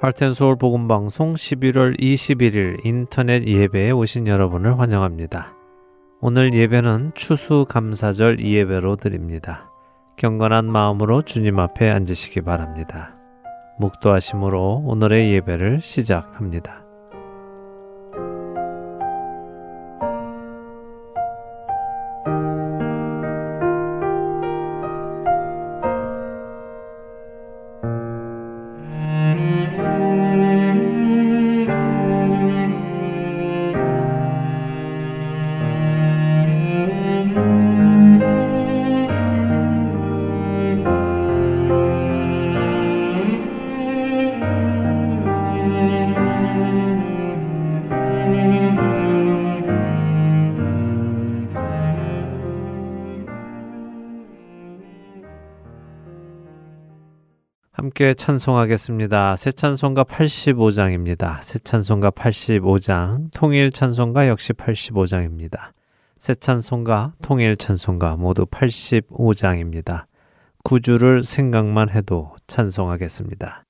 할텐서울 복음방송 11월 21일 인터넷 예배에 오신 여러분을 환영합니다. 오늘 예배는 추수감사절 예배로 드립니다. 경건한 마음으로 주님 앞에 앉으시기 바랍니다. 묵도하심으로 오늘의 예배를 시작합니다. 함께 찬송하겠습니다. 새 찬송가 85장입니다. 새 찬송가 85장, 통일 찬송가 역시 85장입니다. 새 찬송가, 통일 찬송가 모두 85장입니다. 구주를 생각만 해도 찬송하겠습니다.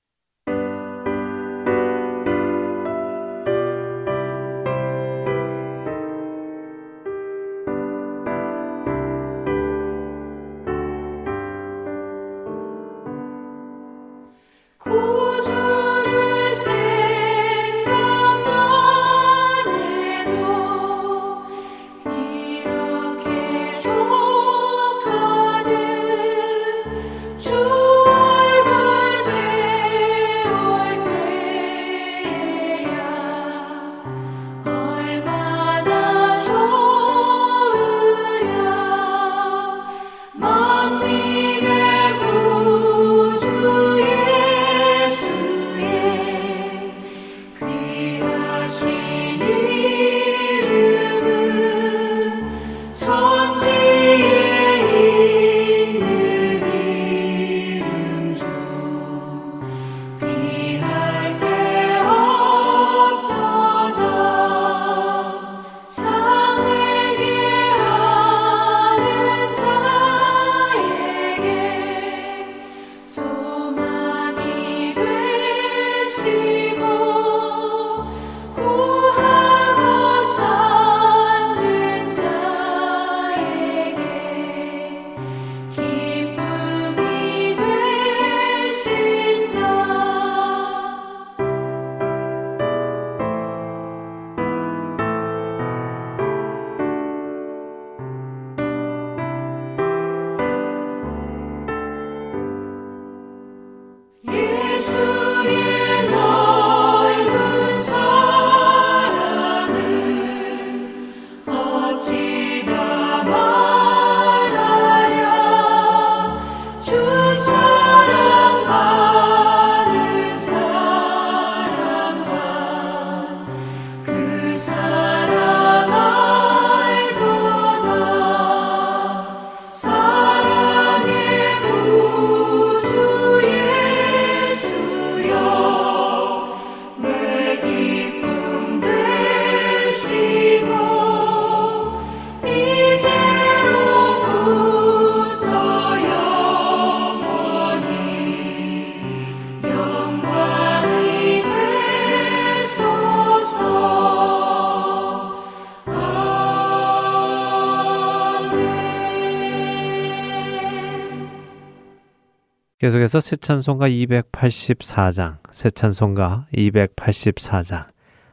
계속해서 새 찬송가 284장, 새 찬송가 284장,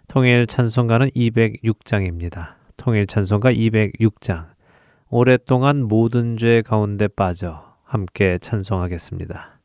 통일 찬송가는 206장입니다. 통일 찬송가 206장, 오랫동안 모든 죄 가운데 빠져 함께 찬송하겠습니다.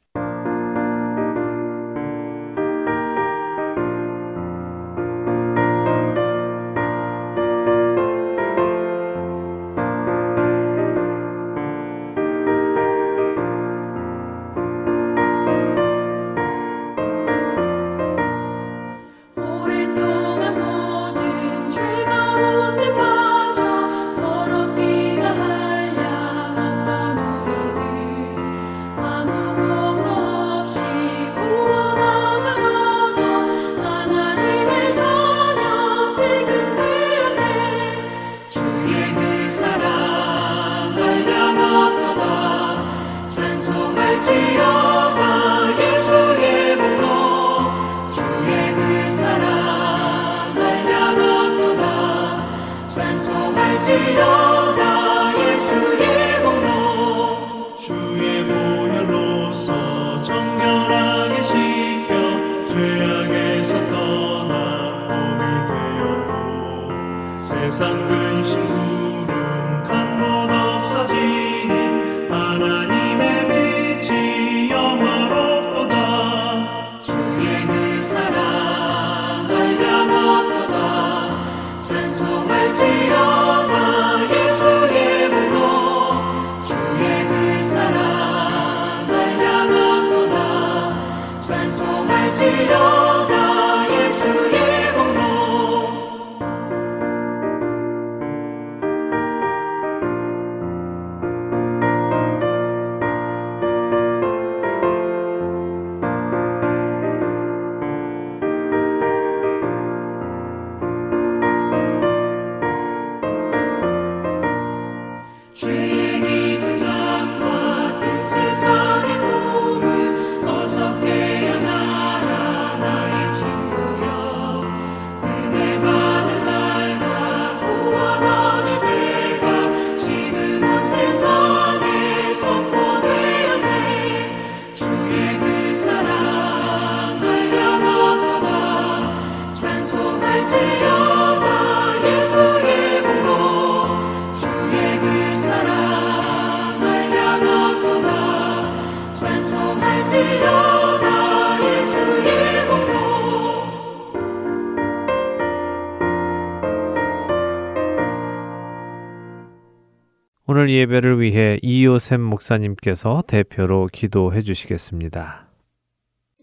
예배를 위해 이요셉 목사님께서 대표로 기도해 주시겠습니다.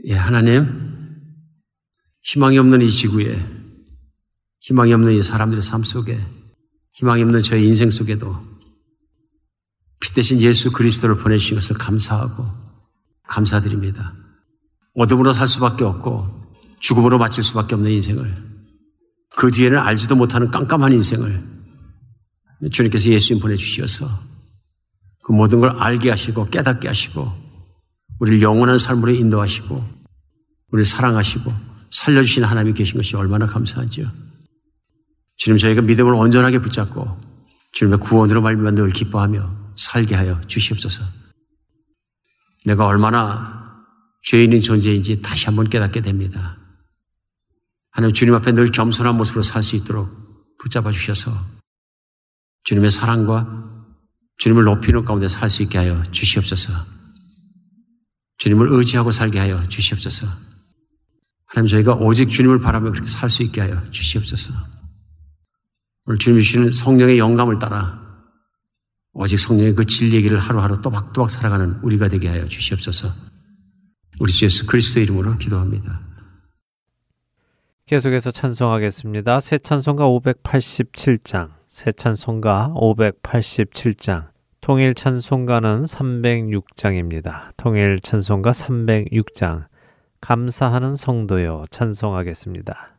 예, 하나님, 희망이 없는 이 지구에, 희망이 없는 이 사람들의 삶 속에, 희망이 없는 저의 인생 속에도 피 대신 예수 그리스도를 보내주신 것을 감사하고 감사드립니다. 어둠으로 살 수밖에 없고 죽음으로 마칠 수밖에 없는 인생을 그 뒤에는 알지도 못하는 깜깜한 인생을 주님께서 예수님 보내주셔서 그 모든 걸 알게 하시고 깨닫게 하시고 우리를 영원한 삶으로 인도하시고 우리를 사랑하시고 살려주신 하나님이 계신 것이 얼마나 감사하죠. 주님 저희가 믿음을 온전하게 붙잡고 주님의 구원으로 말미암아 늘 기뻐하며 살게 하여 주시옵소서. 내가 얼마나 죄인인 존재인지 다시 한번 깨닫게 됩니다. 하나님 주님 앞에 늘 겸손한 모습으로 살 수 있도록 붙잡아 주셔서 주님의 사랑과 주님을 높이는 가운데 살 수 있게 하여 주시옵소서. 주님을 의지하고 살게 하여 주시옵소서. 하나님 저희가 오직 주님을 바라며 그렇게 살 수 있게 하여 주시옵소서. 오늘 주님 주시는 성령의 영감을 따라 오직 성령의 그 진리의 길을 하루하루 또박또박 살아가는 우리가 되게 하여 주시옵소서. 우리 주 예수 그리스도 이름으로 기도합니다. 계속해서 찬송하겠습니다. 새 찬송가 587장 새 찬송가 587장, 통일 찬송가는 306장입니다. 통일 찬송가 306장, 감사하는 성도여 찬송하겠습니다.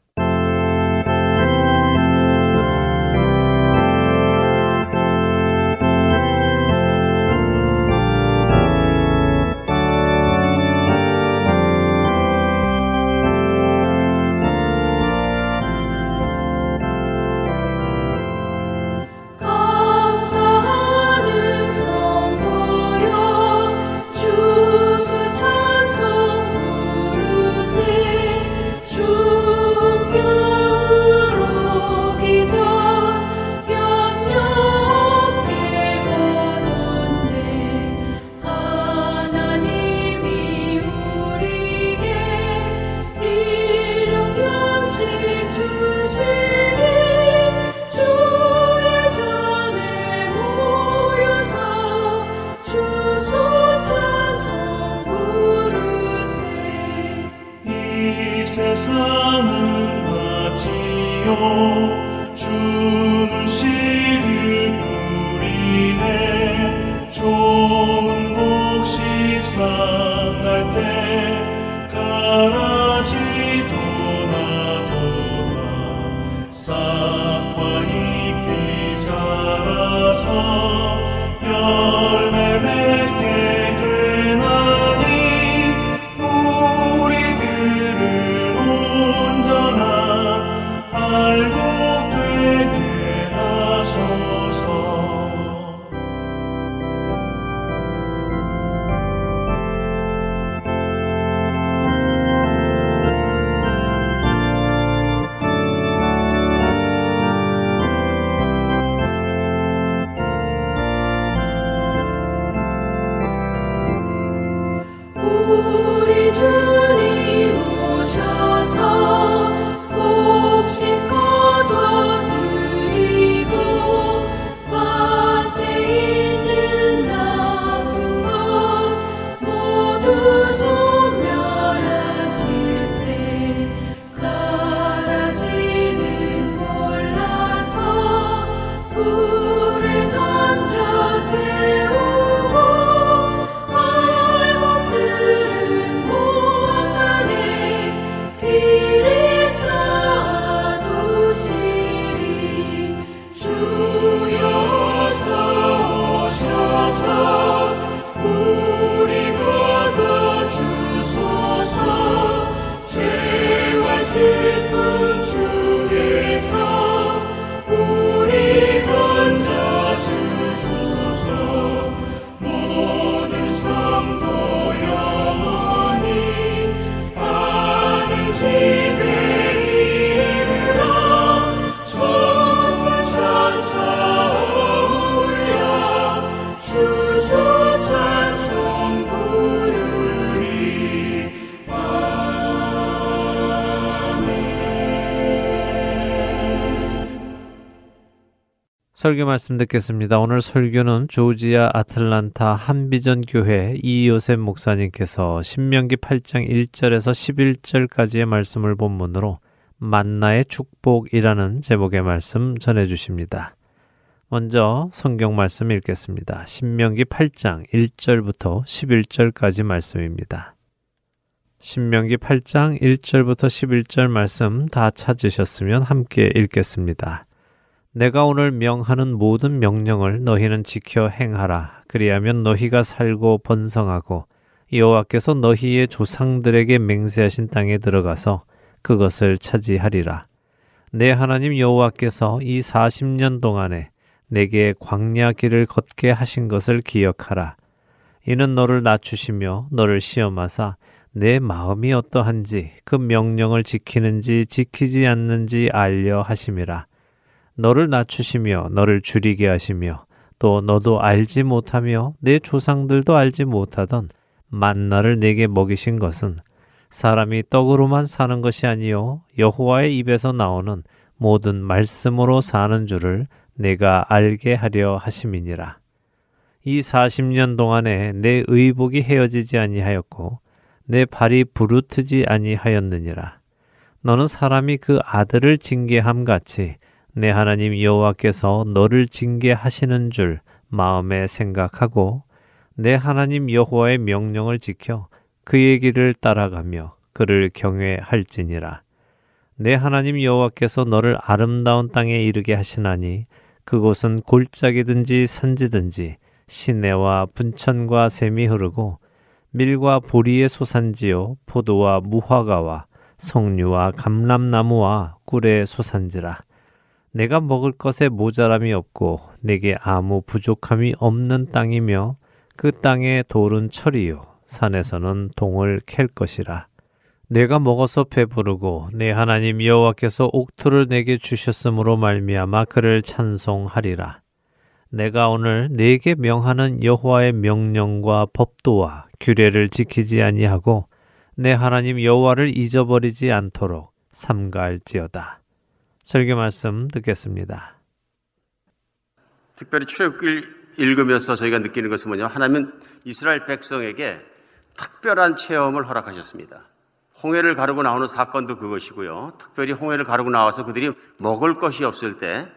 설교 말씀 듣겠습니다. 오늘 설교는 조지아 아틀란타 한비전 교회 이요셉 목사님께서 신명기 8장 1절에서 11절까지의 말씀을 본문으로 만나의 축복이라는 제목의 말씀 전해 주십니다. 먼저 성경 말씀 읽겠습니다. 신명기 8장 1절부터 11절까지 말씀입니다. 신명기 8장 1절부터 11절 말씀 다 찾으셨으면 함께 읽겠습니다. 내가 오늘 명하는 모든 명령을 너희는 지켜 행하라. 그리하면 너희가 살고 번성하고 여호와께서 너희의 조상들에게 맹세하신 땅에 들어가서 그것을 차지하리라. 내 하나님 여호와께서 이 40년 동안에 내게 광야 길을 걷게 하신 것을 기억하라. 이는 너를 낮추시며 너를 시험하사 내 마음이 어떠한지 그 명령을 지키는지 지키지 않는지 알려 하심이라. 너를 낮추시며 너를 줄이게 하시며 또 너도 알지 못하며 내 조상들도 알지 못하던 만나를 내게 먹이신 것은 사람이 떡으로만 사는 것이 아니요 여호와의 입에서 나오는 모든 말씀으로 사는 줄을 내가 알게 하려 하심이니라. 이 40년 동안에 내 의복이 헤어지지 아니하였고 내 발이 부르트지 아니하였느니라. 너는 사람이 그 아들을 징계함 같이 내 하나님 여호와께서 너를 징계하시는 줄 마음에 생각하고 내 하나님 여호와의 명령을 지켜 그의 길을 따라가며 그를 경외할지니라. 내 하나님 여호와께서 너를 아름다운 땅에 이르게 하시나니 그곳은 골짜기든지 산지든지 시내와 분천과 샘이 흐르고 밀과 보리의 소산지요 포도와 무화과와 석류와 감람나무와 꿀의 소산지라 내가 먹을 것에 모자람이 없고 내게 아무 부족함이 없는 땅이며 그 땅의 돌은 철이요. 산에서는 동을 캘 것이라. 내가 먹어서 배부르고 내 하나님 여호와께서 옥토를 내게 주셨으므로 말미암아 그를 찬송하리라. 내가 오늘 내게 명하는 여호와의 명령과 법도와 규례를 지키지 아니하고 내 하나님 여호와를 잊어버리지 않도록 삼가할지어다. 설교 말씀 듣겠습니다. 특별히 출애굽기를 읽으면서 저희가 느끼는 것은 뭐냐 하나님은 이스라엘 백성에게 특별한 체험을 허락하셨습니다. 홍해를 가르고 나오는 사건도 그것이고요. 특별히 홍해를 가르고 나와서 그들이 먹을 것이 없을 때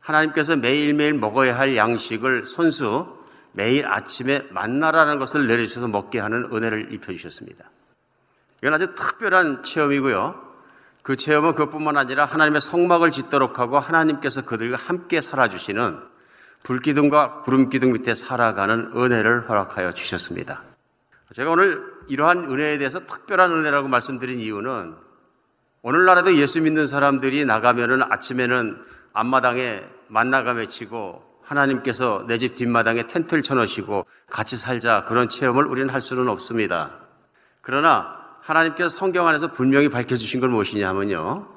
하나님께서 매일매일 먹어야 할 양식을 선수 매일 아침에 만나라는 것을 내리셔서 먹게 하는 은혜를 입혀주셨습니다. 이건 아주 특별한 체험이고요. 그 체험은 그것뿐만 아니라 하나님의 성막을 짓도록 하고 하나님께서 그들과 함께 살아주시는 불기둥과 구름기둥 밑에 살아가는 은혜를 허락하여 주셨습니다. 제가 오늘 이러한 은혜에 대해서 특별한 은혜라고 말씀드린 이유는 오늘날에도 예수 믿는 사람들이 나가면은 아침에는 앞마당에 만나가 맺히고 하나님께서 내 집 뒷마당에 텐트를 쳐놓으시고 같이 살자 그런 체험을 우리는 할 수는 없습니다. 그러나 하나님께서 성경 안에서 분명히 밝혀주신 건 무엇이냐 하면요.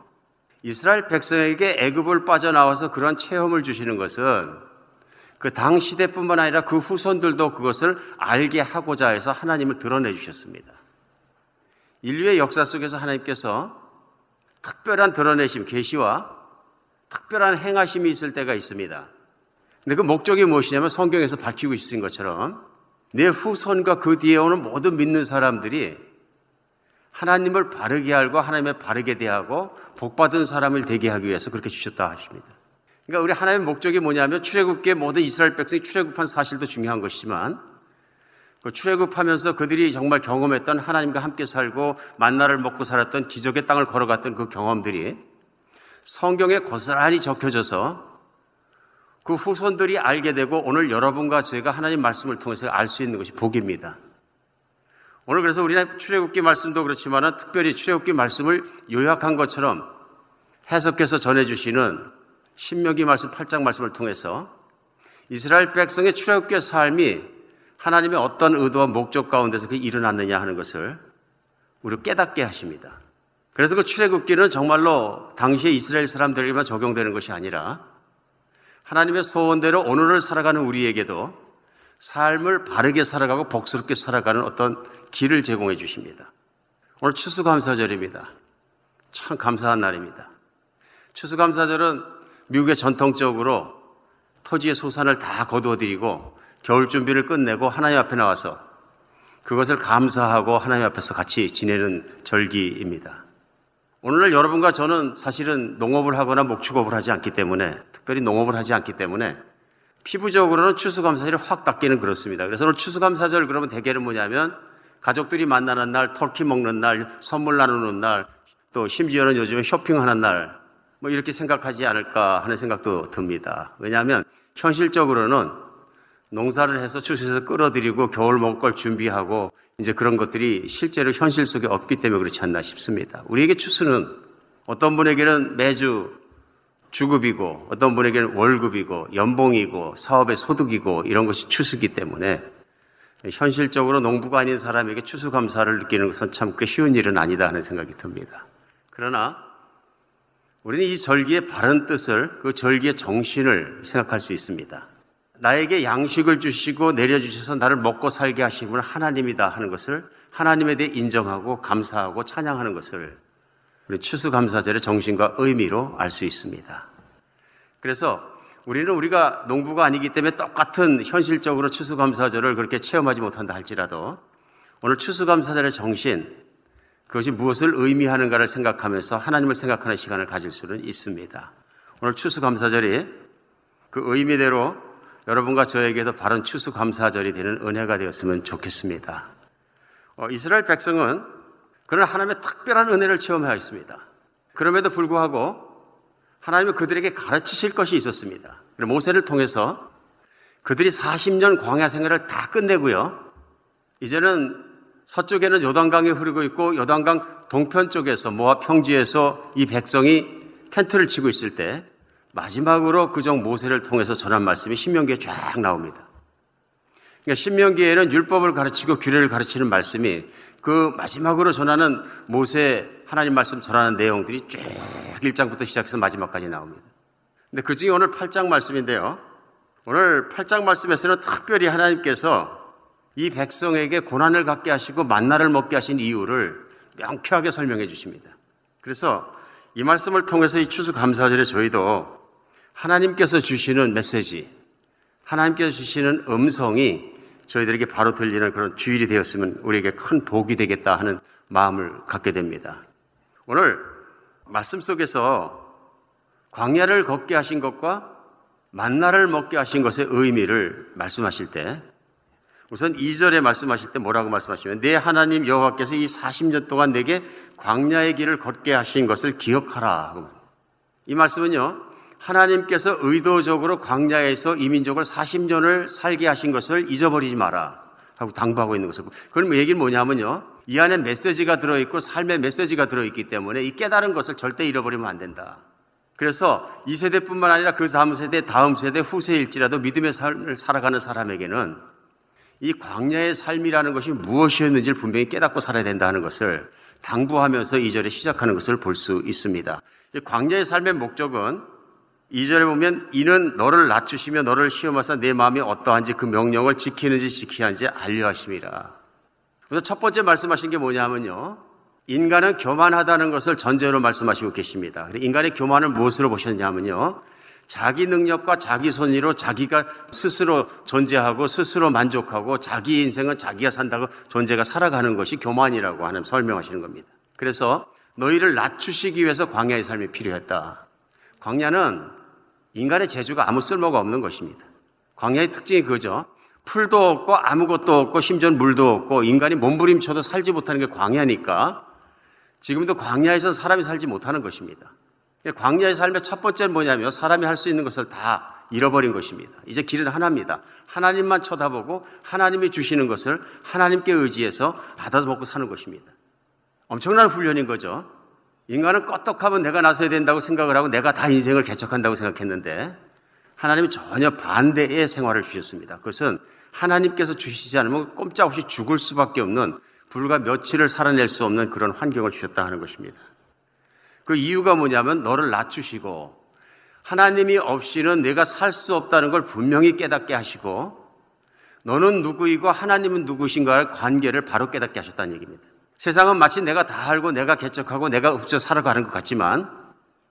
이스라엘 백성에게 애굽을 빠져나와서 그런 체험을 주시는 것은 그 당 시대뿐만 아니라 그 후손들도 그것을 알게 하고자 해서 하나님을 드러내 주셨습니다. 인류의 역사 속에서 하나님께서 특별한 드러내심, 계시와 특별한 행하심이 있을 때가 있습니다. 근데 그 목적이 무엇이냐면 성경에서 밝히고 있는 것처럼 내 후손과 그 뒤에 오는 모든 믿는 사람들이 하나님을 바르게 알고 하나님의 바르게 대하고 복받은 사람을 되게 하기 위해서 그렇게 주셨다 하십니다. 그러니까 우리 하나님의 목적이 뭐냐면 출애굽계 모든 이스라엘 백성이 출애굽한 사실도 중요한 것이지만 그 출애굽하면서 그들이 정말 경험했던 하나님과 함께 살고 만나를 먹고 살았던 기적의 땅을 걸어갔던 그 경험들이 성경에 고스란히 적혀져서 그 후손들이 알게 되고 오늘 여러분과 제가 하나님 말씀을 통해서 알 수 있는 것이 복입니다. 오늘 그래서 우리는 출애굽기 말씀도 그렇지만 특별히 출애굽기 말씀을 요약한 것처럼 해석해서 전해주시는 신명기 말씀 8장 말씀을 통해서 이스라엘 백성의 출애굽기의 삶이 하나님의 어떤 의도와 목적 가운데서 그 일어났느냐 하는 것을 우리 깨닫게 하십니다. 그래서 그 출애굽기는 정말로 당시의 이스라엘 사람들에게만 적용되는 것이 아니라 하나님의 소원대로 오늘을 살아가는 우리에게도 삶을 바르게 살아가고 복스럽게 살아가는 어떤 길을 제공해 주십니다. 오늘 추수감사절입니다. 참 감사한 날입니다. 추수감사절은 미국의 전통적으로 토지의 소산을 다 거두어드리고 겨울 준비를 끝내고 하나님 앞에 나와서 그것을 감사하고 하나님 앞에서 같이 지내는 절기입니다. 오늘날 여러분과 저는 사실은 농업을 하거나 목축업을 하지 않기 때문에 특별히 농업을 하지 않기 때문에 피부적으로는 추수감사절이 확 닿기는 그렇습니다. 그래서 오늘 추수감사절 그러면 대개는 뭐냐면 가족들이 만나는 날, 터키 먹는 날, 선물 나누는 날, 또 심지어는 요즘에 쇼핑하는 날, 뭐 이렇게 생각하지 않을까 하는 생각도 듭니다. 왜냐하면 현실적으로는 농사를 해서 추수해서 끌어들이고 겨울 먹을 걸 준비하고 이제 그런 것들이 실제로 현실 속에 없기 때문에 그렇지 않나 싶습니다. 우리에게 추수는 어떤 분에게는 매주 주급이고 어떤 분에게는 월급이고 연봉이고 사업의 소득이고 이런 것이 추수기 때문에 현실적으로 농부가 아닌 사람에게 추수 감사를 느끼는 것은 참 꽤 쉬운 일은 아니다 하는 생각이 듭니다. 그러나 우리는 이 절기의 바른 뜻을 그 절기의 정신을 생각할 수 있습니다. 나에게 양식을 주시고 내려주셔서 나를 먹고 살게 하신 분은 하나님이다 하는 것을 하나님에 대해 인정하고 감사하고 찬양하는 것을 우리 추수감사절의 정신과 의미로 알 수 있습니다. 그래서 우리는 우리가 농부가 아니기 때문에 똑같은 현실적으로 추수감사절을 그렇게 체험하지 못한다 할지라도 오늘 추수감사절의 정신, 그것이 무엇을 의미하는가를 생각하면서 하나님을 생각하는 시간을 가질 수는 있습니다. 오늘 추수감사절이 그 의미대로 여러분과 저에게도 바른 추수감사절이 되는 은혜가 되었으면 좋겠습니다. 어, 이스라엘 백성은 그런 하나님의 특별한 은혜를 체험해야 했습니다. 그럼에도 불구하고 하나님은 그들에게 가르치실 것이 있었습니다. 모세를 통해서 그들이 40년 광야 생활을 다 끝내고요. 이제는 서쪽에는 요단강이 흐르고 있고 요단강 동편 쪽에서 모압 평지에서 이 백성이 텐트를 치고 있을 때 마지막으로 그종 모세를 통해서 전한 말씀이 신명기에 쫙 나옵니다. 그러니까 신명기에는 율법을 가르치고 규례를 가르치는 말씀이 그 마지막으로 전하는 모세 하나님 말씀 전하는 내용들이 쭉 1장부터 시작해서 마지막까지 나옵니다. 근데 그 중에 오늘 8장 말씀인데요. 오늘 8장 말씀에서는 특별히 하나님께서 이 백성에게 고난을 갖게 하시고 만나를 먹게 하신 이유를 명쾌하게 설명해 주십니다. 그래서 이 말씀을 통해서 이 추수감사절에 저희도 하나님께서 주시는 메시지, 하나님께서 주시는 음성이 저희들에게 바로 들리는 그런 주일이 되었으면 우리에게 큰 복이 되겠다 하는 마음을 갖게 됩니다. 오늘 말씀 속에서 광야를 걷게 하신 것과 만나를 먹게 하신 것의 의미를 말씀하실 때 우선 2절에 말씀하실 때 뭐라고 말씀하시면 내 하나님 여호와께서 이 40년 동안 내게 광야의 길을 걷게 하신 것을 기억하라. 이 말씀은요. 하나님께서 의도적으로 광야에서 이민족을 40년을 살게 하신 것을 잊어버리지 마라. 하고 당부하고 있는 것을. 그럼 얘기는 뭐냐면요. 이 안에 메시지가 들어있고 삶의 메시지가 들어있기 때문에 이 깨달은 것을 절대 잃어버리면 안 된다. 그래서 이 세대뿐만 아니라 그 다음 세대, 다음 세대, 후세일지라도 믿음의 삶을 살아가는 사람에게는 이 광야의 삶이라는 것이 무엇이었는지를 분명히 깨닫고 살아야 된다는 것을 당부하면서 이절에 시작하는 것을 볼 수 있습니다. 광야의 삶의 목적은 2절에 보면 이는 너를 낮추시며 너를 시험하사 내 마음이 어떠한지 그 명령을 지키는지 지키야 하는지 알려 하심이라. 그래서 첫 번째 말씀하신 게 뭐냐면요. 인간은 교만하다는 것을 전제로 말씀하시고 계십니다. 인간의 교만을 무엇으로 보셨냐면요. 자기 능력과 자기 손으로 자기가 스스로 존재하고 스스로 만족하고 자기 인생은 자기가 산다고 존재가 살아가는 것이 교만이라고 하는 설명하시는 겁니다. 그래서 너희를 낮추시기 위해서 광야의 삶이 필요했다. 광야는 인간의 재주가 아무 쓸모가 없는 것입니다. 광야의 특징이 그거죠. 풀도 없고 아무것도 없고 심지어 물도 없고 인간이 몸부림쳐도 살지 못하는 게 광야니까 지금도 광야에서 사람이 살지 못하는 것입니다. 광야의 삶의 첫 번째는 뭐냐면 사람이 할 수 있는 것을 다 잃어버린 것입니다. 이제 길은 하나입니다. 하나님만 쳐다보고 하나님이 주시는 것을 하나님께 의지해서 받아 먹고 사는 것입니다. 엄청난 훈련인 거죠. 인간은 껐떡하면 내가 나서야 된다고 생각을 하고 내가 다 인생을 개척한다고 생각했는데 하나님이 전혀 반대의 생활을 주셨습니다. 그것은 하나님께서 주시지 않으면 꼼짝없이 죽을 수밖에 없는 불과 며칠을 살아낼 수 없는 그런 환경을 주셨다 하는 것입니다. 그 이유가 뭐냐면 너를 낮추시고 하나님이 없이는 내가 살 수 없다는 걸 분명히 깨닫게 하시고 너는 누구이고 하나님은 누구신가를 관계를 바로 깨닫게 하셨다는 얘기입니다. 세상은 마치 내가 다 알고 내가 개척하고 내가 흡쳐 살아가는 것 같지만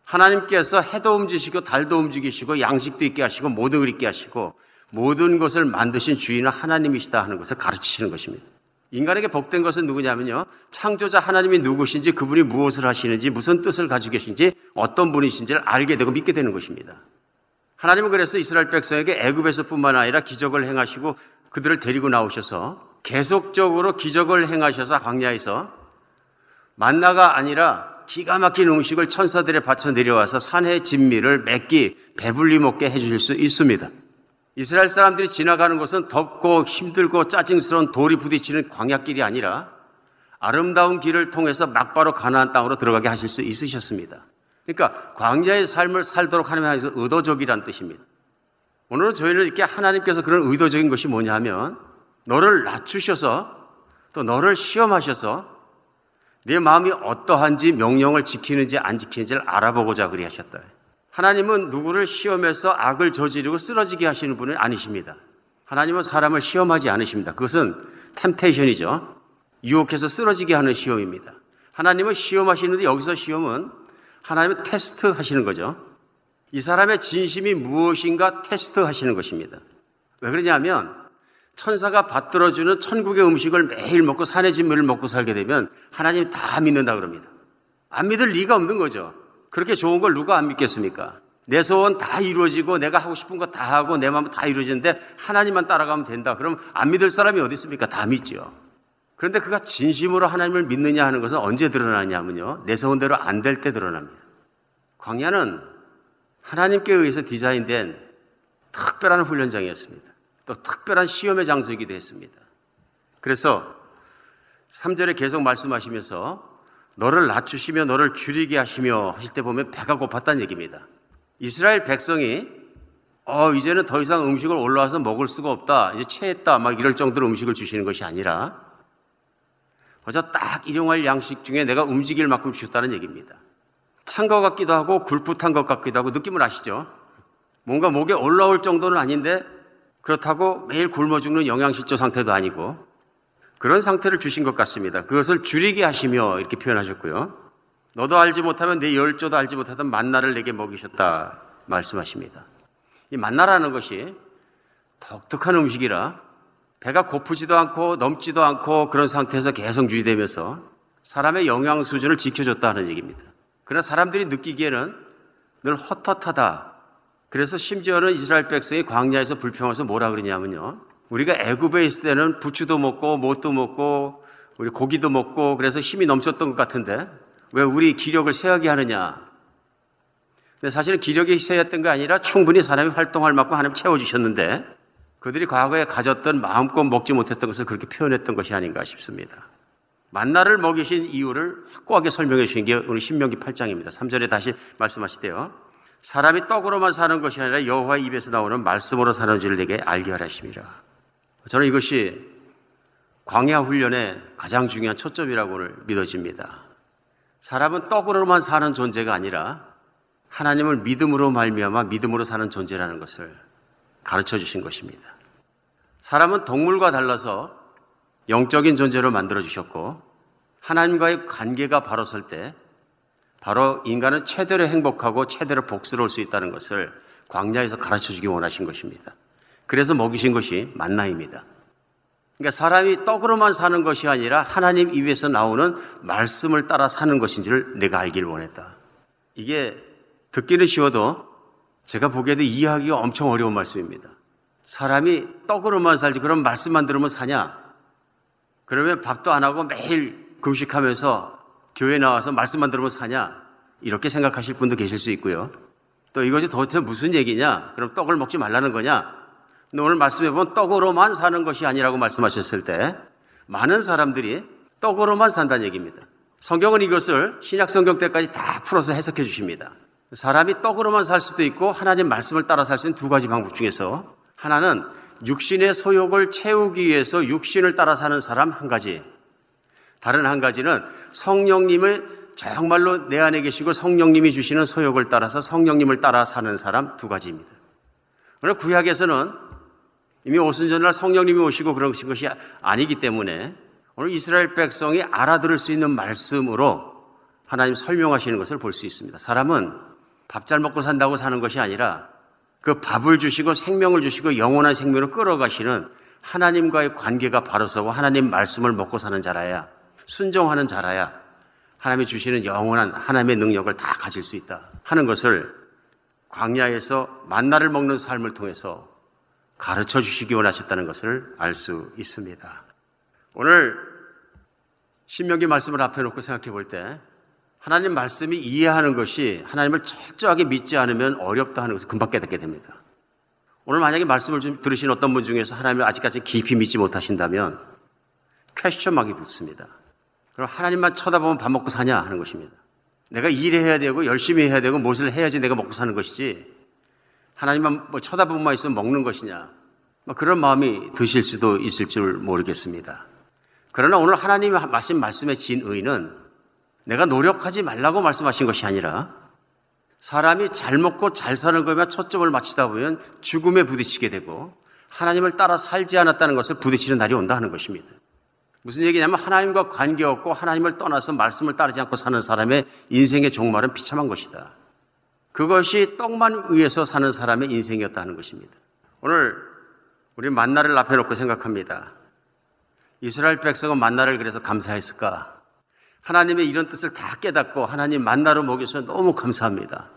하나님께서 해도 움직이시고 달도 움직이시고 양식도 있게 하시고 모든 걸 있게 하시고 모든 것을 만드신 주인은 하나님이시다 하는 것을 가르치시는 것입니다. 인간에게 복된 것은 누구냐면요. 창조자 하나님이 누구신지 그분이 무엇을 하시는지 무슨 뜻을 가지고 계신지 어떤 분이신지를 알게 되고 믿게 되는 것입니다. 하나님은 그래서 이스라엘 백성에게 애굽에서뿐만 아니라 기적을 행하시고 그들을 데리고 나오셔서 계속적으로 기적을 행하셔서 광야에서 만나가 아니라 기가 막힌 음식을 천사들에 바쳐 내려와서 산의 진미를 맵기 배불리 먹게 해주실 수 있습니다. 이스라엘 사람들이 지나가는 것은 덥고 힘들고 짜증스러운 돌이 부딪히는 광야길이 아니라 아름다운 길을 통해서 막바로 가나안 땅으로 들어가게 하실 수 있으셨습니다. 그러니까 광야의 삶을 살도록 하나님께서 의도적이란 뜻입니다. 오늘은 저희는 이렇게 하나님께서 그런 의도적인 것이 뭐냐 하면 너를 낮추셔서 또 너를 시험하셔서 내 마음이 어떠한지 명령을 지키는지 안 지키는지를 알아보고자 그리 하셨다. 하나님은 누구를 시험해서 악을 저지르고 쓰러지게 하시는 분은 아니십니다. 하나님은 사람을 시험하지 않으십니다. 그것은 템테이션이죠. 유혹해서 쓰러지게 하는 시험입니다. 하나님은 시험하시는데 여기서 시험은 하나님은 테스트 하시는 거죠. 이 사람의 진심이 무엇인가 테스트 하시는 것입니다. 왜 그러냐면 천사가 받들어주는 천국의 음식을 매일 먹고 산의 진물을 먹고 살게 되면 하나님 다 믿는다 그럽니다. 안 믿을 리가 없는 거죠. 그렇게 좋은 걸 누가 안 믿겠습니까? 내 소원 다 이루어지고 내가 하고 싶은 거 다 하고 내 마음 다 이루어지는데 하나님만 따라가면 된다. 그럼 안 믿을 사람이 어디 있습니까? 다 믿죠. 그런데 그가 진심으로 하나님을 믿느냐 하는 것은 언제 드러나냐면요. 내 소원대로 안 될 때 드러납니다. 광야는 하나님께 의해서 디자인된 특별한 훈련장이었습니다. 또 특별한 시험의 장소이기도 했습니다. 그래서 3절에 계속 말씀하시면서 너를 낮추시며 너를 줄이게 하시며 하실 때 보면 배가 고팠다는 얘기입니다. 이스라엘 백성이 어, 이제는 더 이상 음식을 올라와서 먹을 수가 없다. 이제 체했다. 막 이럴 정도로 음식을 주시는 것이 아니라 그저 딱 일용할 양식 중에 내가 움직일 만큼 주셨다는 얘기입니다. 찬 것 같기도 하고 굴풋한 것 같기도 하고 느낌을 아시죠? 뭔가 목에 올라올 정도는 아닌데 그렇다고 매일 굶어 죽는 영양실조 상태도 아니고 그런 상태를 주신 것 같습니다. 그것을 줄이게 하시며 이렇게 표현하셨고요. 너도 알지 못하면 내 열조도 알지 못하던 만나를 내게 먹이셨다 말씀하십니다. 이 만나라는 것이 독특한 음식이라 배가 고프지도 않고 넘지도 않고 그런 상태에서 계속 유지되면서 사람의 영양 수준을 지켜줬다는 얘기입니다. 그러나 사람들이 느끼기에는 늘 헛헛하다. 그래서 심지어는 이스라엘 백성이 광야에서 불평해서 뭐라 그러냐면요. 우리가 애굽에 있을 때는 부추도 먹고 못도 먹고 우리 고기도 먹고 그래서 힘이 넘쳤던 것 같은데 왜 우리 기력을 쇠하게 하느냐? 근데 사실은 기력이 쇠했던 게 아니라 충분히 사람이 활동할 만큼 하나님 채워주셨는데 그들이 과거에 가졌던 마음껏 먹지 못했던 것을 그렇게 표현했던 것이 아닌가 싶습니다. 만나를 먹이신 이유를 확고하게 설명해 주신 게 오늘 신명기 8장입니다. 3절에 다시 말씀하시대요. 사람이 떡으로만 사는 것이 아니라 여호와의 입에서 나오는 말씀으로 사는 줄을 내게 알게 하라심이라. 저는 이것이 광야 훈련의 가장 중요한 초점이라고 믿어집니다. 사람은 떡으로만 사는 존재가 아니라 하나님을 믿음으로 말미암아 믿음으로 사는 존재라는 것을 가르쳐 주신 것입니다. 사람은 동물과 달라서 영적인 존재로 만들어 주셨고 하나님과의 관계가 바로 설 때 바로 인간은 최대로 행복하고 최대로 복스러울 수 있다는 것을 광야에서 가르쳐 주기 원하신 것입니다. 그래서 먹이신 것이 만나입니다. 그러니까 사람이 떡으로만 사는 것이 아니라 하나님 입에서 나오는 말씀을 따라 사는 것인지를 내가 알기를 원했다. 이게 듣기는 쉬워도 제가 보기에도 이해하기가 엄청 어려운 말씀입니다. 사람이 떡으로만 살지 그런 말씀만 들으면 사냐? 그러면 밥도 안 하고 매일 금식하면서 교회 나와서 말씀만 들으면 사냐? 이렇게 생각하실 분도 계실 수 있고요. 또 이것이 도대체 무슨 얘기냐? 그럼 떡을 먹지 말라는 거냐? 오늘 말씀해 보면 떡으로만 사는 것이 아니라고 말씀하셨을 때 많은 사람들이 떡으로만 산다는 얘기입니다. 성경은 이것을 신약 성경 때까지 다 풀어서 해석해 주십니다. 사람이 떡으로만 살 수도 있고 하나님 말씀을 따라 살 수 있는 두 가지 방법 중에서 하나는 육신의 소욕을 채우기 위해서 육신을 따라 사는 사람 한 가지. 다른 한 가지는 성령님을 정말로 내 안에 계시고 성령님이 주시는 소욕을 따라서 성령님을 따라 사는 사람 두 가지입니다. 오늘 구약에서는 이미 오순절날 성령님이 오시고 그런 것이 아니기 때문에 오늘 이스라엘 백성이 알아들을 수 있는 말씀으로 하나님 설명하시는 것을 볼 수 있습니다. 사람은 밥 잘 먹고 산다고 사는 것이 아니라 그 밥을 주시고 생명을 주시고 영원한 생명을 끌어가시는 하나님과의 관계가 바로 서고 하나님 말씀을 먹고 사는 자라야 순종하는 자라야 하나님이 주시는 영원한 하나님의 능력을 다 가질 수 있다 하는 것을 광야에서 만나를 먹는 삶을 통해서 가르쳐 주시기 원하셨다는 것을 알 수 있습니다. 오늘 신명기 말씀을 앞에 놓고 생각해 볼 때 하나님 말씀이 이해하는 것이 하나님을 철저하게 믿지 않으면 어렵다 하는 것을 금방 깨닫게 됩니다. 오늘 만약에 말씀을 좀 들으신 어떤 분 중에서 하나님을 아직까지 깊이 믿지 못하신다면 퀘스천 마이 붙습니다. 그럼 하나님만 쳐다보면 밥 먹고 사냐 하는 것입니다. 내가 일해야 되고 열심히 해야 되고 무엇을 해야지 내가 먹고 사는 것이지 하나님만 뭐 쳐다보고만 있으면 먹는 것이냐 뭐 그런 마음이 드실 수도 있을 줄 모르겠습니다. 그러나 오늘 하나님이 하신 말씀의 진의는 내가 노력하지 말라고 말씀하신 것이 아니라 사람이 잘 먹고 잘 사는 것에만 초점을 맞추다 보면 죽음에 부딪히게 되고 하나님을 따라 살지 않았다는 것을 부딪히는 날이 온다 하는 것입니다. 무슨 얘기냐면 하나님과 관계없고 하나님을 떠나서 말씀을 따르지 않고 사는 사람의 인생의 종말은 비참한 것이다. 그것이 떡만 위해서 사는 사람의 인생이었다는 것입니다. 오늘 우리 만나를 앞에 놓고 생각합니다. 이스라엘 백성은 만나를 그래서 감사했을까? 하나님의 이런 뜻을 다 깨닫고 하나님 만나로 먹여서 너무 감사합니다.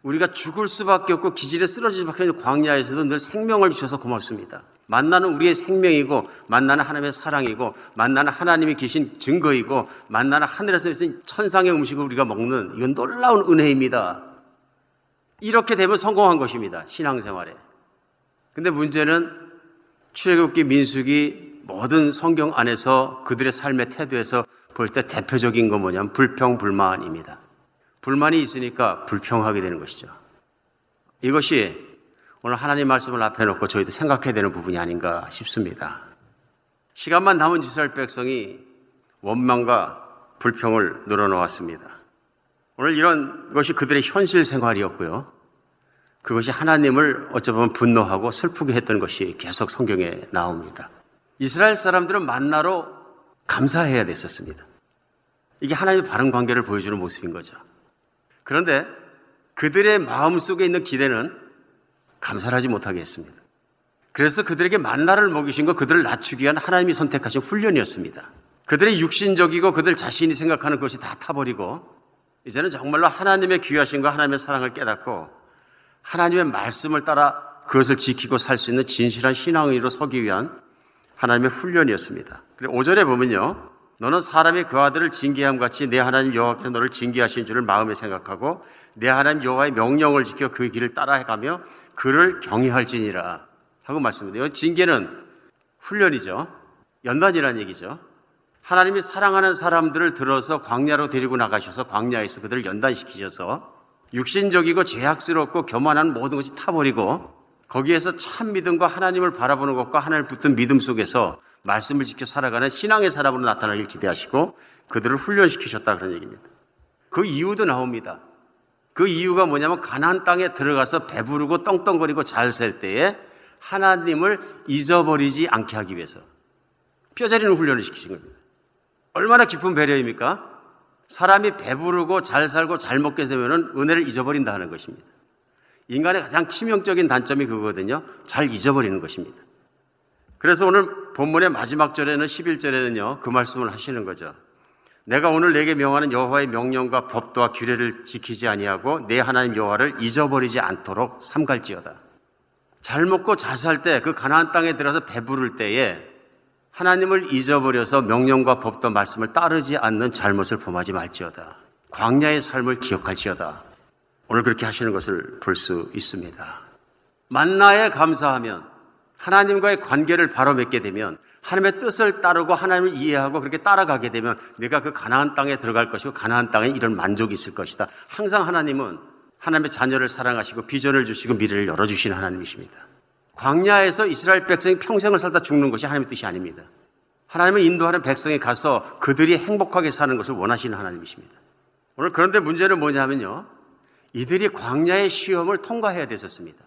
우리가 죽을 수밖에 없고 기질에 쓰러질 수밖에 없는 광야에서도 늘 생명을 주셔서 고맙습니다. 만나는 우리의 생명이고 만나는 하나님의 사랑이고 만나는 하나님이 계신 증거이고 만나는 하늘에서 있는 천상의 음식을 우리가 먹는 이건 놀라운 은혜입니다. 이렇게 되면 성공한 것입니다. 신앙생활에. 근데 문제는 출애굽기 민숙이 모든 성경 안에서 그들의 삶의 태도에서 볼 때 대표적인 건 뭐냐면 불평 불만입니다. 불만이 있으니까 불평하게 되는 것이죠. 이것이 오늘 하나님 말씀을 앞에 놓고 저희도 생각해야 되는 부분이 아닌가 싶습니다. 시간만 남은 이스라엘 백성이 원망과 불평을 늘어놓았습니다. 오늘 이런 것이 그들의 현실 생활이었고요. 그것이 하나님을 어쩌면 분노하고 슬프게 했던 것이 계속 성경에 나옵니다. 이스라엘 사람들은 만나로 감사해야 됐었습니다. 이게 하나님의 바른 관계를 보여주는 모습인 거죠. 그런데 그들의 마음 속에 있는 기대는 감사를 하지 못하게 했습니다. 그래서 그들에게 만나를 먹이신 것, 그들을 낮추기 위한 하나님이 선택하신 훈련이었습니다. 그들의 육신적이고 그들 자신이 생각하는 것이 다 타버리고, 이제는 정말로 하나님의 귀하신과 하나님의 사랑을 깨닫고, 하나님의 말씀을 따라 그것을 지키고 살 수 있는 진실한 신앙인으로 서기 위한 하나님의 훈련이었습니다. 그리고 5절에 보면요. 너는 사람이 그 아들을 징계함 같이 내 하나님 여호와께서 너를 징계하신 줄을 마음에 생각하고 내 하나님 여호와의 명령을 지켜 그 길을 따라가며 그를 경외할지니라 하고 말씀드려요. 징계는 훈련이죠. 연단이라는 얘기죠. 하나님이 사랑하는 사람들을 들어서 광야로 데리고 나가셔서 광야에서 그들을 연단시키셔서 육신적이고 죄악스럽고 교만한 모든 것이 타버리고 거기에서 참 믿음과 하나님을 바라보는 것과 하나님을 붙든 믿음 속에서 말씀을 지켜 살아가는 신앙의 사람으로 나타나길 기대하시고 그들을 훈련시키셨다 그런 얘기입니다. 그 이유도 나옵니다. 그 이유가 뭐냐면 가나안 땅에 들어가서 배부르고 떵떵거리고 잘 살 때에 하나님을 잊어버리지 않게 하기 위해서 뼈저리는 훈련을 시키신 겁니다. 얼마나 깊은 배려입니까? 사람이 배부르고 잘 살고 잘 먹게 되면 은혜를 잊어버린다는 것입니다. 인간의 가장 치명적인 단점이 그거거든요. 잘 잊어버리는 것입니다. 그래서 오늘 본문의 마지막 절에는 11절에는요. 그 말씀을 하시는 거죠. 내가 오늘 내게 명하는 여호와의 명령과 법도와 규례를 지키지 아니하고 내 하나님 여호와를 잊어버리지 않도록 삼갈지어다. 잘 먹고 잘 살 때 그 가나안 땅에 들어서 배부를 때에 하나님을 잊어버려서 명령과 법도 말씀을 따르지 않는 잘못을 범하지 말지어다. 광야의 삶을 기억할지어다. 오늘 그렇게 하시는 것을 볼 수 있습니다. 만나에 감사하면 하나님과의 관계를 바로 맺게 되면 하나님의 뜻을 따르고 하나님을 이해하고 그렇게 따라가게 되면 내가 그 가나안 땅에 들어갈 것이고 가나안 땅에 이런 만족이 있을 것이다. 항상 하나님은 하나님의 자녀를 사랑하시고 비전을 주시고 미래를 열어 주시는 하나님이십니다. 광야에서 이스라엘 백성이 평생을 살다 죽는 것이 하나님의 뜻이 아닙니다. 하나님을 인도하는 백성이 가서 그들이 행복하게 사는 것을 원하시는 하나님이십니다. 오늘 그런데 문제는 뭐냐면요. 이들이 광야의 시험을 통과해야 됐었습니다.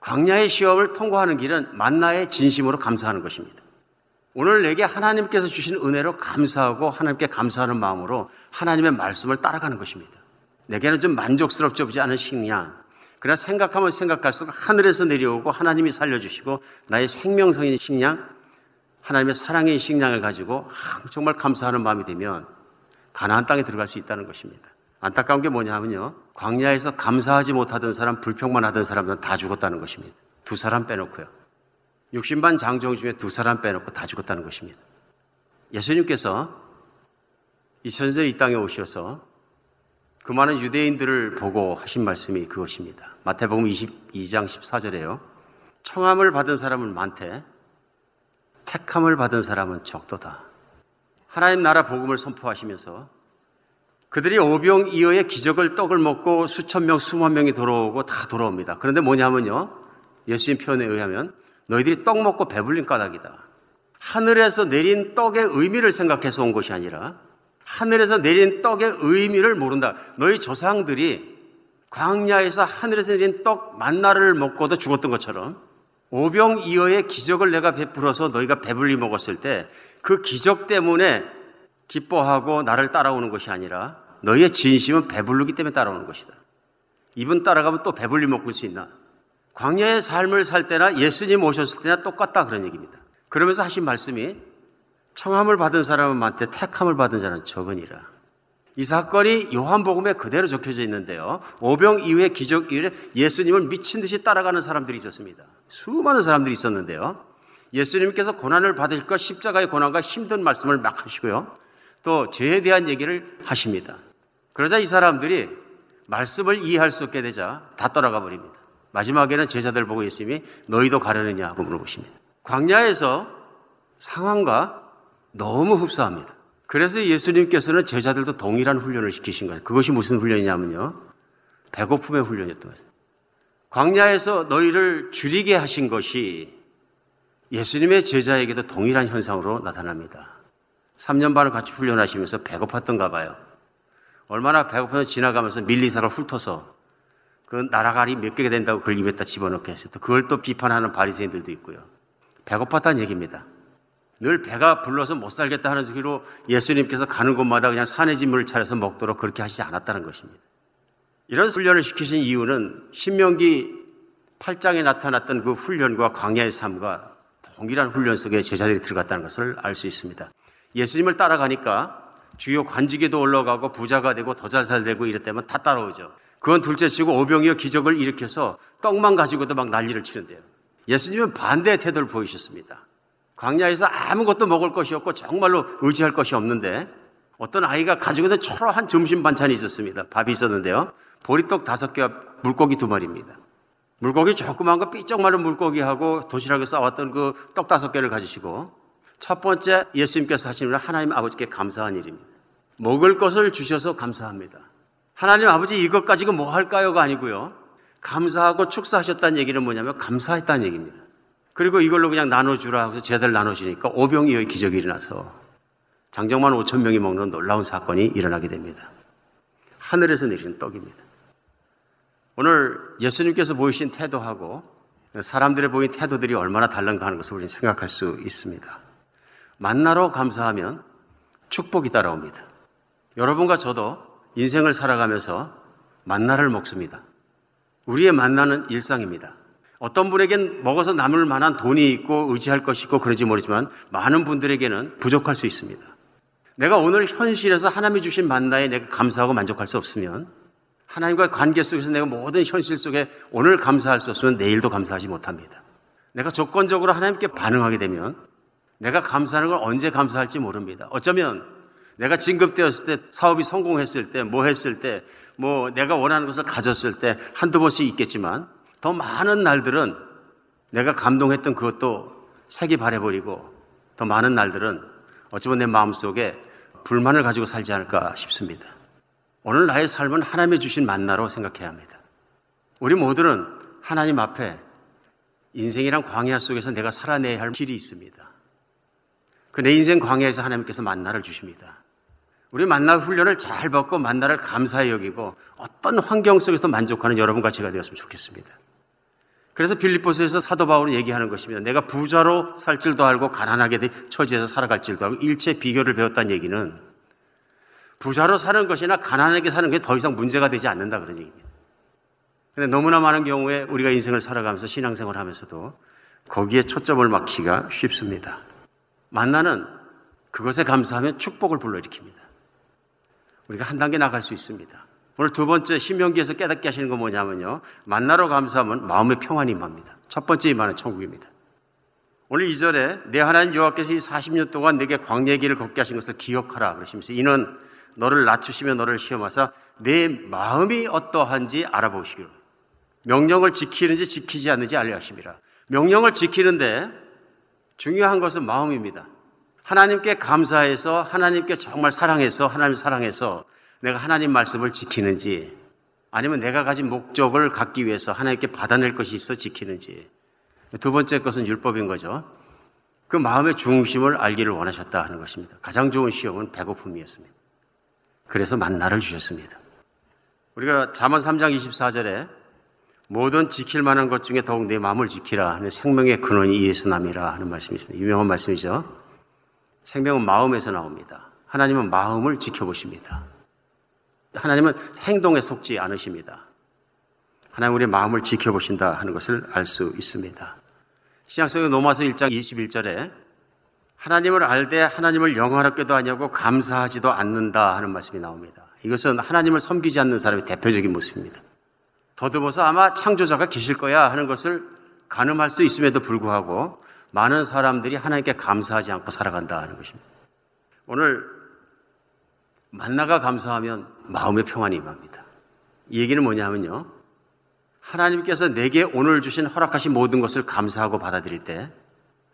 광야의 시험을 통과하는 길은 만나의 진심으로 감사하는 것입니다. 오늘 내게 하나님께서 주신 은혜로 감사하고 하나님께 감사하는 마음으로 하나님의 말씀을 따라가는 것입니다. 내게는 좀 만족스럽지 않은 식량. 그러나 생각하면 생각할수록 하늘에서 내려오고 하나님이 살려주시고 나의 생명성인 식량, 하나님의 사랑의 식량을 가지고 정말 감사하는 마음이 되면 가나안 땅에 들어갈 수 있다는 것입니다. 안타까운 게 뭐냐면요. 광야에서 감사하지 못하던 사람, 불평만 하던 사람들은 다 죽었다는 것입니다. 두 사람 빼놓고요. 육신반 장정 중에 두 사람 빼놓고 다 죽었다는 것입니다. 예수님께서 2000년 전에 이 땅에 오셔서 그 많은 유대인들을 보고 하신 말씀이 그것입니다. 마태복음 22장 14절에요. 청함을 받은 사람은 많대. 택함을 받은 사람은 적도다. 하나님 나라 복음을 선포하시면서 그들이 오병이어의 기적을 떡을 먹고 수천 명, 수만 명이 돌아오고 다 돌아옵니다. 그런데 뭐냐면요. 예수님 표현에 의하면 너희들이 떡 먹고 배불린 까닭이다. 하늘에서 내린 떡의 의미를 생각해서 온 것이 아니라 하늘에서 내린 떡의 의미를 모른다. 너희 조상들이 광야에서 하늘에서 내린 떡 만나를 먹고도 죽었던 것처럼 오병이어의 기적을 내가 베풀어서 너희가 배불리 먹었을 때 그 기적 때문에 기뻐하고 나를 따라오는 것이 아니라 너희의 진심은 배불르기 때문에 따라오는 것이다. 이분 따라가면 또 배불리 먹을 수 있나? 광야의 삶을 살 때나 예수님 오셨을 때나 똑같다 그런 얘기입니다. 그러면서 하신 말씀이 청함을 받은 사람은 많대 택함을 받은 자는 적으니라. 이 사건이 요한복음에 그대로 적혀져 있는데요. 오병 이후의 기적 이후에 예수님을 미친 듯이 따라가는 사람들이 있었습니다. 수많은 사람들이 있었는데요. 예수님께서 고난을 받으실 것 십자가의 고난과 힘든 말씀을 막 하시고요. 또 죄에 대한 얘기를 하십니다. 그러자 이 사람들이 말씀을 이해할 수 없게 되자 다 떠나가 버립니다. 마지막에는 제자들 보고 예수님이 너희도 가려느냐 하고 물어보십니다. 광야에서 상황과 너무 흡사합니다. 그래서 예수님께서는 제자들도 동일한 훈련을 시키신 거예요. 그것이 무슨 훈련이냐면요. 배고픔의 훈련이었던 것입니다. 광야에서 너희를 줄이게 하신 것이 예수님의 제자에게도 동일한 현상으로 나타납니다. 3년 반을 같이 훈련하시면서 배고팠던가 봐요. 얼마나 배고파서 지나가면서 밀리사를 훑어서 그 나라갈이 몇 개가 된다고 그걸 입에다 집어넣게 했어요. 그걸 또 비판하는 바리새인들도 있고요. 배고팠다는 얘기입니다. 늘 배가 불러서 못 살겠다 하는 소리로 예수님께서 가는 곳마다 그냥 산의 짐을 차려서 먹도록 그렇게 하시지 않았다는 것입니다. 이런 훈련을 시키신 이유는 신명기 8장에 나타났던 그 훈련과 광야의 삶과 동일한 훈련 속에 제자들이 들어갔다는 것을 알 수 있습니다. 예수님을 따라가니까 주요 관직에도 올라가고 부자가 되고 더 잘 살되고 이랬다면 다 따라오죠. 그건 둘째 치고 오병이어 기적을 일으켜서 떡만 가지고도 막 난리를 치는데요. 예수님은 반대의 태도를 보이셨습니다. 광야에서 아무것도 먹을 것이 없고 정말로 의지할 것이 없는데 어떤 아이가 가지고 있는 초라한 점심 반찬이 있었습니다. 밥이 있었는데요. 보리떡 다섯 개와 물고기 두 마리입니다. 물고기 조그만 거 삐쩍 마른 물고기하고 도시락을 싸왔던 그 떡 다섯 개를 가지시고 첫 번째 예수님께서 하시는 하나님 아버지께 감사한 일입니다. 먹을 것을 주셔서 감사합니다. 하나님 아버지 이것 가지고 뭐 할까요가 아니고요. 감사하고 축사하셨다는 얘기는 뭐냐면 감사했다는 얘기입니다. 그리고 이걸로 그냥 나눠주라 해서 제들 나눠주니까 오병이어의 기적이 일어나서 장정만 5천 명이 먹는 놀라운 사건이 일어나게 됩니다. 하늘에서 내리는 떡입니다. 오늘 예수님께서 보이신 태도하고 사람들의 보인 태도들이 얼마나 다른가 하는 것을 우리는 생각할 수 있습니다. 만나러 감사하면 축복이 따라옵니다. 여러분과 저도 인생을 살아가면서 만나를 먹습니다. 우리의 만나는 일상입니다. 어떤 분에겐 먹어서 남을 만한 돈이 있고 의지할 것이 있고 그런지 모르지만 많은 분들에게는 부족할 수 있습니다. 내가 오늘 현실에서 하나님이 주신 만나에 내가 감사하고 만족할 수 없으면 하나님과의 관계 속에서 내가 모든 현실 속에 오늘 감사할 수 없으면 내일도 감사하지 못합니다. 내가 조건적으로 하나님께 반응하게 되면 내가 감사하는 걸 언제 감사할지 모릅니다. 어쩌면 내가 진급되었을 때 사업이 성공했을 때 뭐 했을 때 뭐 내가 원하는 것을 가졌을 때 한두 번씩 있겠지만 더 많은 날들은 내가 감동했던 그것도 색이 바래버리고 더 많은 날들은 어쩌면 내 마음속에 불만을 가지고 살지 않을까 싶습니다. 오늘 나의 삶은 하나님의 주신 만나로 생각해야 합니다. 우리 모두는 하나님 앞에 인생이란 광야 속에서 내가 살아내야 할 길이 있습니다. 그 내 인생 광야에서 하나님께서 만나를 주십니다. 우리 만나 훈련을 잘 받고 만나를 감사히 여기고 어떤 환경 속에서 만족하는 여러분과 제가 되었으면 좋겠습니다. 그래서 빌립보스에서 사도 바울은 얘기하는 것입니다. 내가 부자로 살 줄도 알고 가난하게 처지에서 살아갈 줄도 알고 일체 비결을 배웠다는 얘기는 부자로 사는 것이나 가난하게 사는 게 더 이상 문제가 되지 않는다 그런 얘기입니다. 근데 너무나 많은 경우에 우리가 인생을 살아가면서 신앙생활 하면서도 거기에 초점을 맞기가 쉽습니다. 만나는 그것에 감사하면 축복을 불러일으킵니다. 우리가 한 단계 나갈 수 있습니다. 오늘 두 번째 신명기에서 깨닫게 하시는 건 뭐냐면요. 만나러 감사하면 마음의 평안이 임합니다. 첫 번째 임하는 천국입니다. 오늘 2절에 내 하나님 여호와께서 이 40년 동안 내게 광야 길을 걷게 하신 것을 기억하라 그러시면서 이는 너를 낮추시며 너를 시험하사 내 마음이 어떠한지 알아보시기로 명령을 지키는지 지키지 않는지 알려 하심이라. 명령을 지키는데 중요한 것은 마음입니다. 하나님께 감사해서 하나님께 정말 사랑해서 하나님 사랑해서 내가 하나님 말씀을 지키는지 아니면 내가 가진 목적을 갖기 위해서 하나님께 받아낼 것이 있어 지키는지 두 번째 것은 율법인 거죠. 그 마음의 중심을 알기를 원하셨다 하는 것입니다. 가장 좋은 시험은 배고픔이었습니다. 그래서 만나를 주셨습니다. 우리가 잠언 3장 24절에 모든 지킬 만한 것 중에 더욱 내 마음을 지키라 하는 생명의 근원이 이에서 남이라 하는 말씀이 있습니다. 유명한 말씀이죠. 생명은 마음에서 나옵니다. 하나님은 마음을 지켜보십니다. 하나님은 행동에 속지 않으십니다. 하나님 우리의 마음을 지켜보신다 하는 것을 알 수 있습니다. 신약성의 노마서 1장 21절에 하나님을 알되 하나님을 영화롭게도 하냐고 감사하지도 않는다 하는 말씀이 나옵니다. 이것은 하나님을 섬기지 않는 사람의 대표적인 모습입니다. 더듬어서 아마 창조자가 계실 거야 하는 것을 가늠할 수 있음에도 불구하고 많은 사람들이 하나님께 감사하지 않고 살아간다 하는 것입니다. 오늘 만나가 감사하면 마음의 평안이 임합니다. 이 얘기는 뭐냐면요. 하나님께서 내게 오늘 주신 허락하신 모든 것을 감사하고 받아들일 때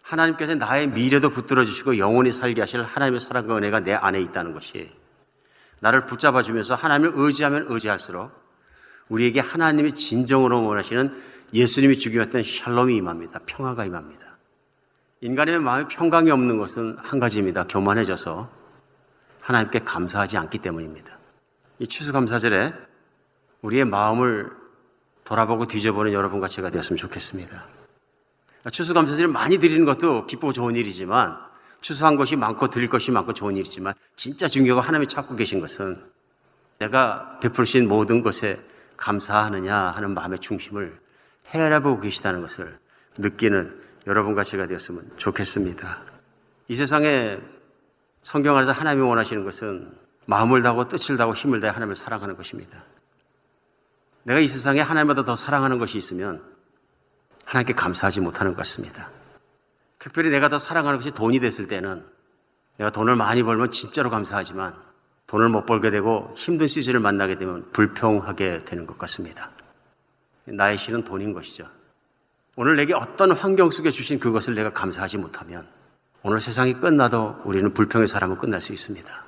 하나님께서 나의 미래도 붙들어 주시고 영원히 살게 하실 하나님의 사랑과 은혜가 내 안에 있다는 것이 나를 붙잡아 주면서 하나님을 의지하면 의지할수록 우리에게 하나님이 진정으로 원하시는 예수님이 주기 왔던 샬롬이 임합니다. 평화가 임합니다. 인간의 마음에 평강이 없는 것은 한 가지입니다. 교만해져서 하나님께 감사하지 않기 때문입니다. 이 추수감사절에 우리의 마음을 돌아보고 뒤져보는 여러분과 제가 되었으면 좋겠습니다. 추수감사절을 많이 드리는 것도 기쁘고 좋은 일이지만 추수한 것이 많고 드릴 것이 많고 좋은 일이지만 진짜 중요하고 하나님이 찾고 계신 것은 내가 베푸신 모든 것에 감사하느냐 하는 마음의 중심을 헤아려보고 계시다는 것을 느끼는 여러분과 제가 되었으면 좋겠습니다. 이 세상에 성경 안에서 하나님이 원하시는 것은 마음을 다하고 뜻을 다하고 힘을 다해 하나님을 사랑하는 것입니다. 내가 이 세상에 하나님보다 더 사랑하는 것이 있으면 하나님께 감사하지 못하는 것 같습니다. 특별히 내가 더 사랑하는 것이 돈이 됐을 때는 내가 돈을 많이 벌면 진짜로 감사하지만 돈을 못 벌게 되고 힘든 시즌을 만나게 되면 불평하게 되는 것 같습니다. 나의 실은 돈인 것이죠. 오늘 내게 어떤 환경 속에 주신 그것을 내가 감사하지 못하면 오늘 세상이 끝나도 우리는 불평의 사람은 끝날 수 있습니다.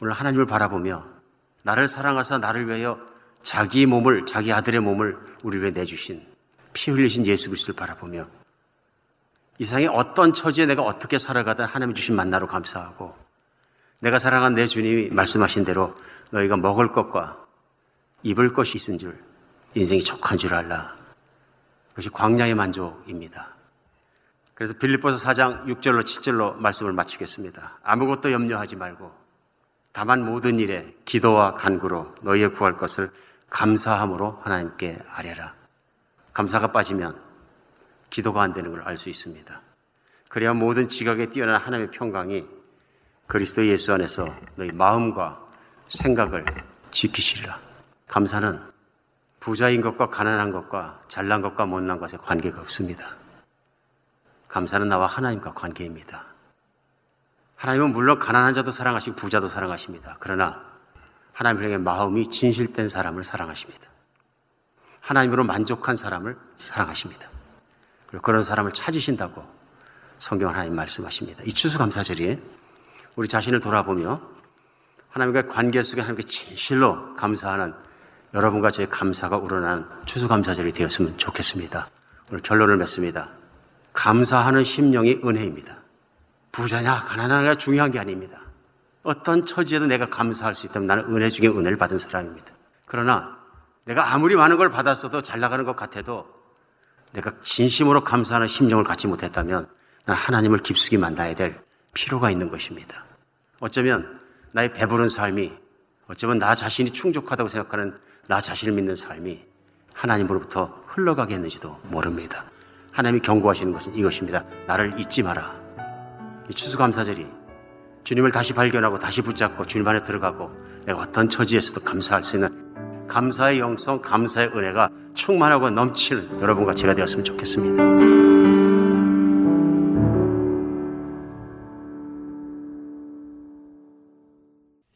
오늘 하나님을 바라보며 나를 사랑하사 나를 위하여 자기 몸을 자기 아들의 몸을 우리 위해 내주신 피 흘리신 예수 그리스도를 바라보며 이 세상에 어떤 처지에 내가 어떻게 살아가든 하나님 주신 만나로 감사하고 내가 사랑한 내 주님이 말씀하신 대로 너희가 먹을 것과 입을 것이 있은 줄 인생이 족한 줄 알라. 그것이 광야의 만족입니다. 그래서 빌립보서 4장 6절로 7절로 말씀을 마치겠습니다. 아무것도 염려하지 말고 다만 모든 일에 기도와 간구로 너희의 구할 것을 감사함으로 하나님께 아뢰라. 감사가 빠지면 기도가 안 되는 걸 알 수 있습니다. 그래야 모든 지각에 뛰어난 하나님의 평강이 그리스도 예수 안에서 너희 마음과 생각을 지키시리라. 감사는 부자인 것과 가난한 것과 잘난 것과 못난 것에 관계가 없습니다. 감사는 나와 하나님과 관계입니다. 하나님은 물론 가난한 자도 사랑하시고 부자도 사랑하십니다. 그러나 하나님에게 마음이 진실된 사람을 사랑하십니다. 하나님으로 만족한 사람을 사랑하십니다. 그리고 그런 사람을 찾으신다고 성경 하나님 말씀하십니다. 이 추수감사절이 우리 자신을 돌아보며 하나님과 관계 속에 하나님께 진실로 감사하는 여러분과 제 감사가 우러나는 추수감사절이 되었으면 좋겠습니다. 오늘 결론을 맺습니다. 감사하는 심령이 은혜입니다. 부자냐, 가난하냐 중요한 게 아닙니다. 어떤 처지에도 내가 감사할 수 있다면 나는 은혜 중에 은혜를 받은 사람입니다. 그러나 내가 아무리 많은 걸 받았어도 잘 나가는 것 같아도 내가 진심으로 감사하는 심령을 갖지 못했다면 난 하나님을 깊숙이 만나야 될 필요가 있는 것입니다. 어쩌면 나의 배부른 삶이 어쩌면 나 자신이 충족하다고 생각하는 나 자신을 믿는 삶이 하나님으로부터 흘러가겠는지도 모릅니다. 하나님이 경고하시는 것은 이것입니다. 나를 잊지 마라. 이 추수감사절이 주님을 다시 발견하고 다시 붙잡고 주님 안에 들어가고 내가 어떤 처지에서도 감사할 수 있는 감사의 영성, 감사의 은혜가 충만하고 넘치는 여러분과 제가 되었으면 좋겠습니다.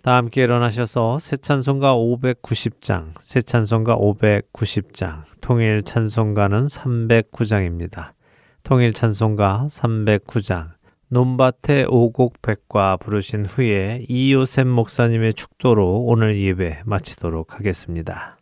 다 함께 일어나셔서 새 찬송가 590장, 새 찬송가 590장, 통일 찬송가는 309장입니다. 통일 찬송가 309장, 논밭의 오곡 백과 부르신 후에 이요셉 목사님의 축도로 오늘 예배 마치도록 하겠습니다.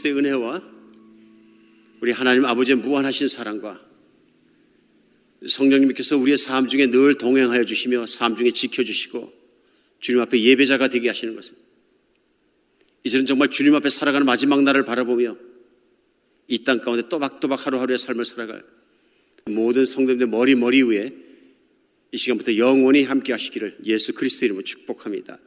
그리스도의 은혜와 우리 하나님 아버지의 무한하신 사랑과 성령님께서 우리의 삶 중에 늘 동행하여 주시며 삶 중에 지켜주시고 주님 앞에 예배자가 되게 하시는 것은 이제는 정말 주님 앞에 살아가는 마지막 날을 바라보며 이 땅 가운데 또박또박 하루하루의 삶을 살아갈 모든 성도님들 머리 머리 위에 이 시간부터 영원히 함께 하시기를 예수 그리스도 이름으로 축복합니다.